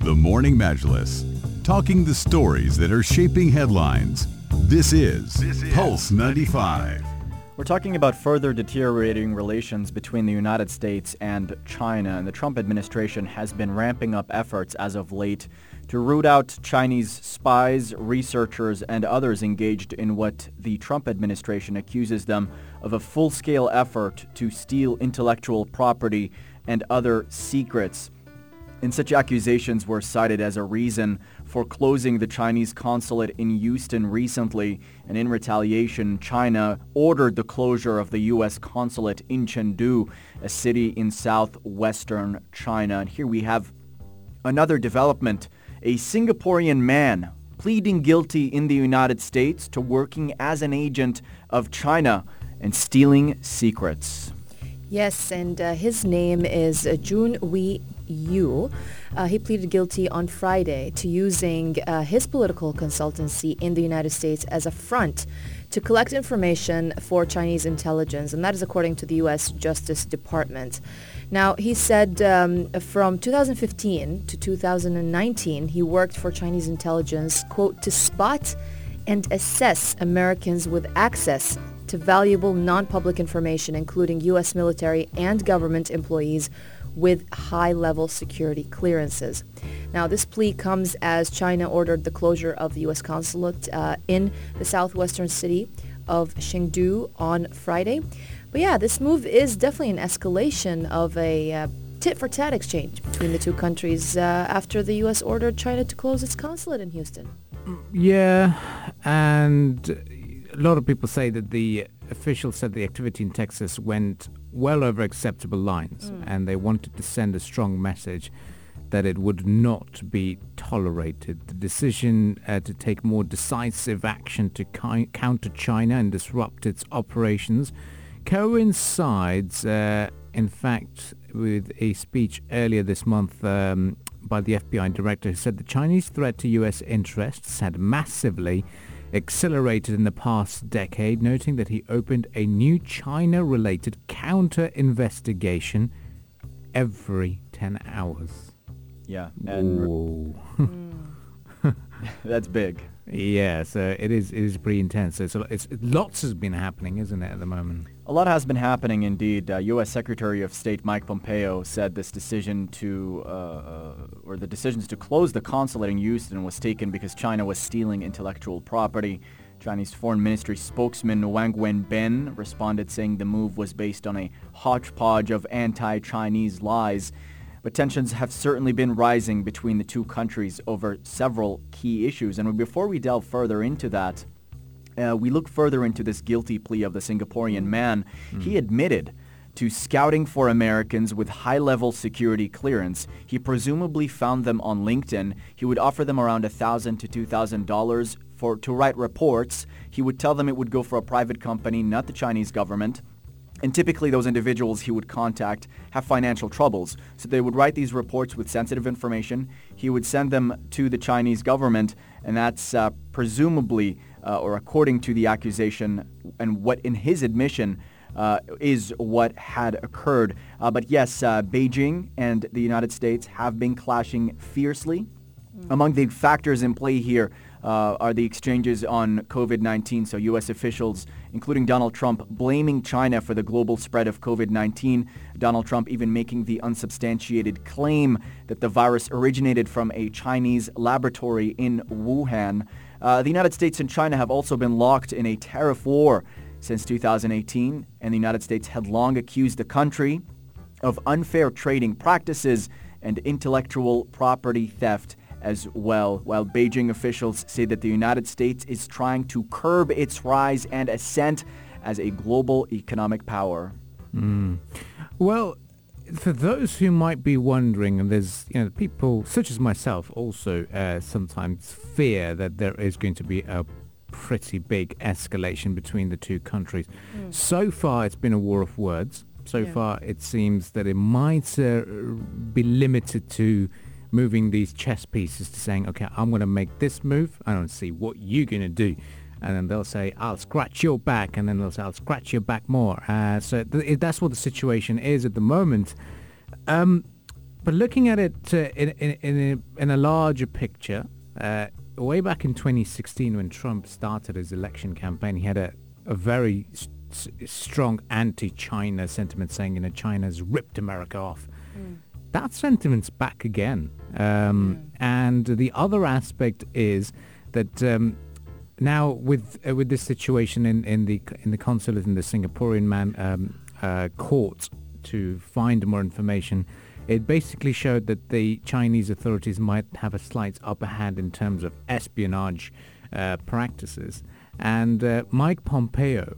The Morning Majlis, talking the stories that are shaping headlines. This is, Pulse 95. We're talking about further deteriorating relations between the United States and China, and the Trump administration has been ramping up efforts as of late to root out Chinese spies, researchers, and others engaged in what the Trump administration accuses them of a full-scale effort to steal intellectual property and other secrets. And such accusations were cited as a reason for closing the Chinese consulate in Houston recently. And in retaliation, China ordered the closure of the U.S. consulate in Chengdu, a city in southwestern China. And here we have another development a Singaporean man pleading guilty in the United States to working as an agent of China and stealing secrets. Yes, and uh, his name is uh, Jun Wei Yu. Uh, he pleaded guilty on Friday to using uh, his political consultancy in the United States as a front to collect information for Chinese intelligence, and that is according to the U.S. Justice Department. Now, he said um, from 2015 to 2019, he worked for Chinese intelligence, quote, to spot and assess Americans with access to valuable non-public information, including U.S. military and government employees with high-level security clearances. Now, this plea comes as China ordered the closure of the U.S. consulate uh, in the southwestern city of Chengdu on Friday. But yeah, this move is definitely an escalation of a uh, tit-for-tat exchange between the two countries uh, after the U.S. ordered China to close its consulate in Houston. Yeah, and a lot of people say that the officials said the activity in Texas went well over acceptable lines, mm. and they wanted to send a strong message that it would not be tolerated. The decision uh, to take more decisive action to ki- counter China and disrupt its operations coincides, uh, in fact, with a speech earlier this month um, by the FBI director who said the Chinese threat to U.S. interests had massively accelerated in the past decade, noting that he opened a new China-related counter-investigation every 10 hours. Yeah. And that's big. Yeah, so it is it is pretty intense. It's, it's lots has been happening, isn't it, at the moment? A lot has been happening indeed. Uh, U.S. Secretary of State Mike Pompeo said this decision to, uh, or the decisions to close the consulate in Houston was taken because China was stealing intellectual property. Chinese Foreign Ministry spokesman Wang Wenbin responded saying the move was based on a hodgepodge of anti-Chinese lies but tensions have certainly been rising between the two countries over several key issues. And before we delve further into that, uh, we look further into this guilty plea of the Singaporean man. Mm. He admitted to scouting for Americans with high-level security clearance. He presumably found them on LinkedIn. He would offer them around 1,000 to $2,000 for to write reports. He would tell them it would go for a private company, not the Chinese government. And typically those individuals he would contact have financial troubles. So they would write these reports with sensitive information. He would send them to the Chinese government, and that's uh, presumably, uh, or according to the accusation and what in his admission uh, is what had occurred. Uh, but yes, uh, Beijing and the United States have been clashing fiercely. Mm. Among the factors in play here uh, are the exchanges on COVID-19. So U.S. officials, including Donald Trump, blaming China for the global spread of COVID-19. Donald Trump even making the unsubstantiated claim that the virus originated from a Chinese laboratory in Wuhan. Uh, the United States and China have also been locked in a tariff war since 2018, and the United States had long accused the country of unfair trading practices and intellectual property theft as well, while Beijing officials say that the United States is trying to curb its rise and ascent as a global economic power. Mm. Well, for those who might be wondering, and there's you know people such as myself also uh, sometimes fear that there is going to be a pretty big escalation between the two countries. Mm. So far, it's been a war of words. So yeah. far, it seems that it might uh, be limited to moving these chess pieces to saying, okay, I'm going to make this move. I don't see what you're going to do. And then they'll say, I'll scratch your back. And then they'll say, I'll scratch your back more. Uh, so th- that's what the situation is at the moment. Um, but looking at it uh, in, in, in, a, in a larger picture, uh, way back in 2016 when Trump started his election campaign, he had a, a very s- strong anti-China sentiment saying, you know, China's ripped America off. Mm. That sentiment's back again. Um, mm. And the other aspect is that um, now with uh, with this situation in, in the in the consulate in the Singaporean man um, uh, court to find more information, it basically showed that the Chinese authorities might have a slight upper hand in terms of espionage uh, practices. And uh, Mike Pompeo,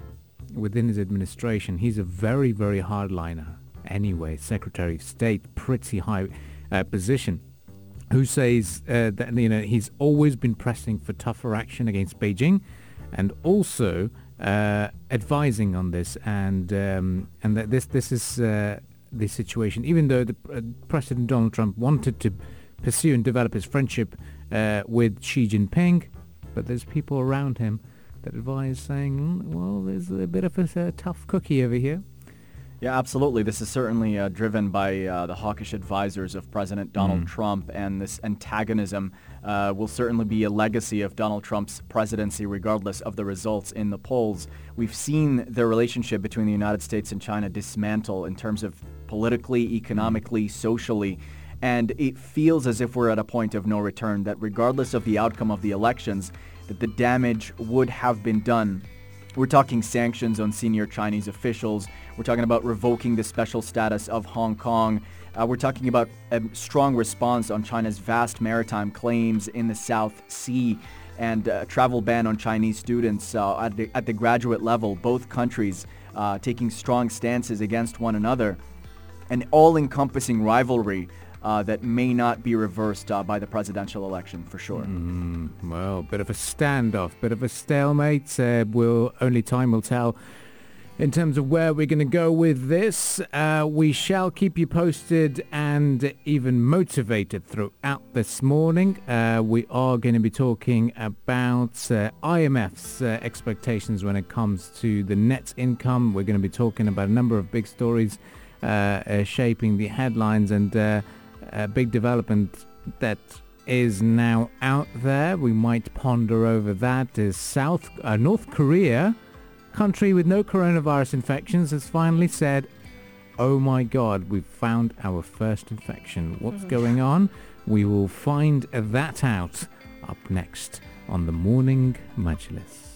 within his administration, he's a very, very hardliner anyway, Secretary of State, pretty high uh, position, who says uh, that you know he's always been pressing for tougher action against Beijing, and also uh, advising on this, and um, and that this this is uh, the situation. Even though the uh, President Donald Trump wanted to pursue and develop his friendship uh, with Xi Jinping, but there's people around him that advise saying, mm, well, there's a bit of a, a tough cookie over here. Yeah, absolutely. This is certainly uh, driven by uh, the hawkish advisors of President Donald mm. Trump, and this antagonism uh, will certainly be a legacy of Donald Trump's presidency, regardless of the results in the polls. We've seen the relationship between the United States and China dismantle in terms of politically, economically, socially, and it feels as if we're at a point of no return, that regardless of the outcome of the elections, that the damage would have been done we're talking sanctions on senior Chinese officials. We're talking about revoking the special status of Hong Kong. Uh, we're talking about a strong response on China's vast maritime claims in the South Sea and a travel ban on Chinese students uh, at, the, at, the, graduate level, both countries uh, taking strong stances against one another. An all-encompassing rivalry uh, that may not be reversed uh, by the presidential election for sure. Mm, well, bit of a standoff, bit of a stalemate. Uh, will only time will tell. In terms of where we're going to go with this, uh, we shall keep you posted and even motivated throughout this morning. Uh, we are going to be talking about uh, IMF's expectations when it comes to the net income. We're going to be talking about a number of big stories shaping the headlines and a big development that is now out there. We might ponder over that. Is South uh, North Korea, country with no coronavirus infections, has finally said, "Oh my God, we've found our first infection. What's mm-hmm. going on?" We will find that out up next on the morning Majlis.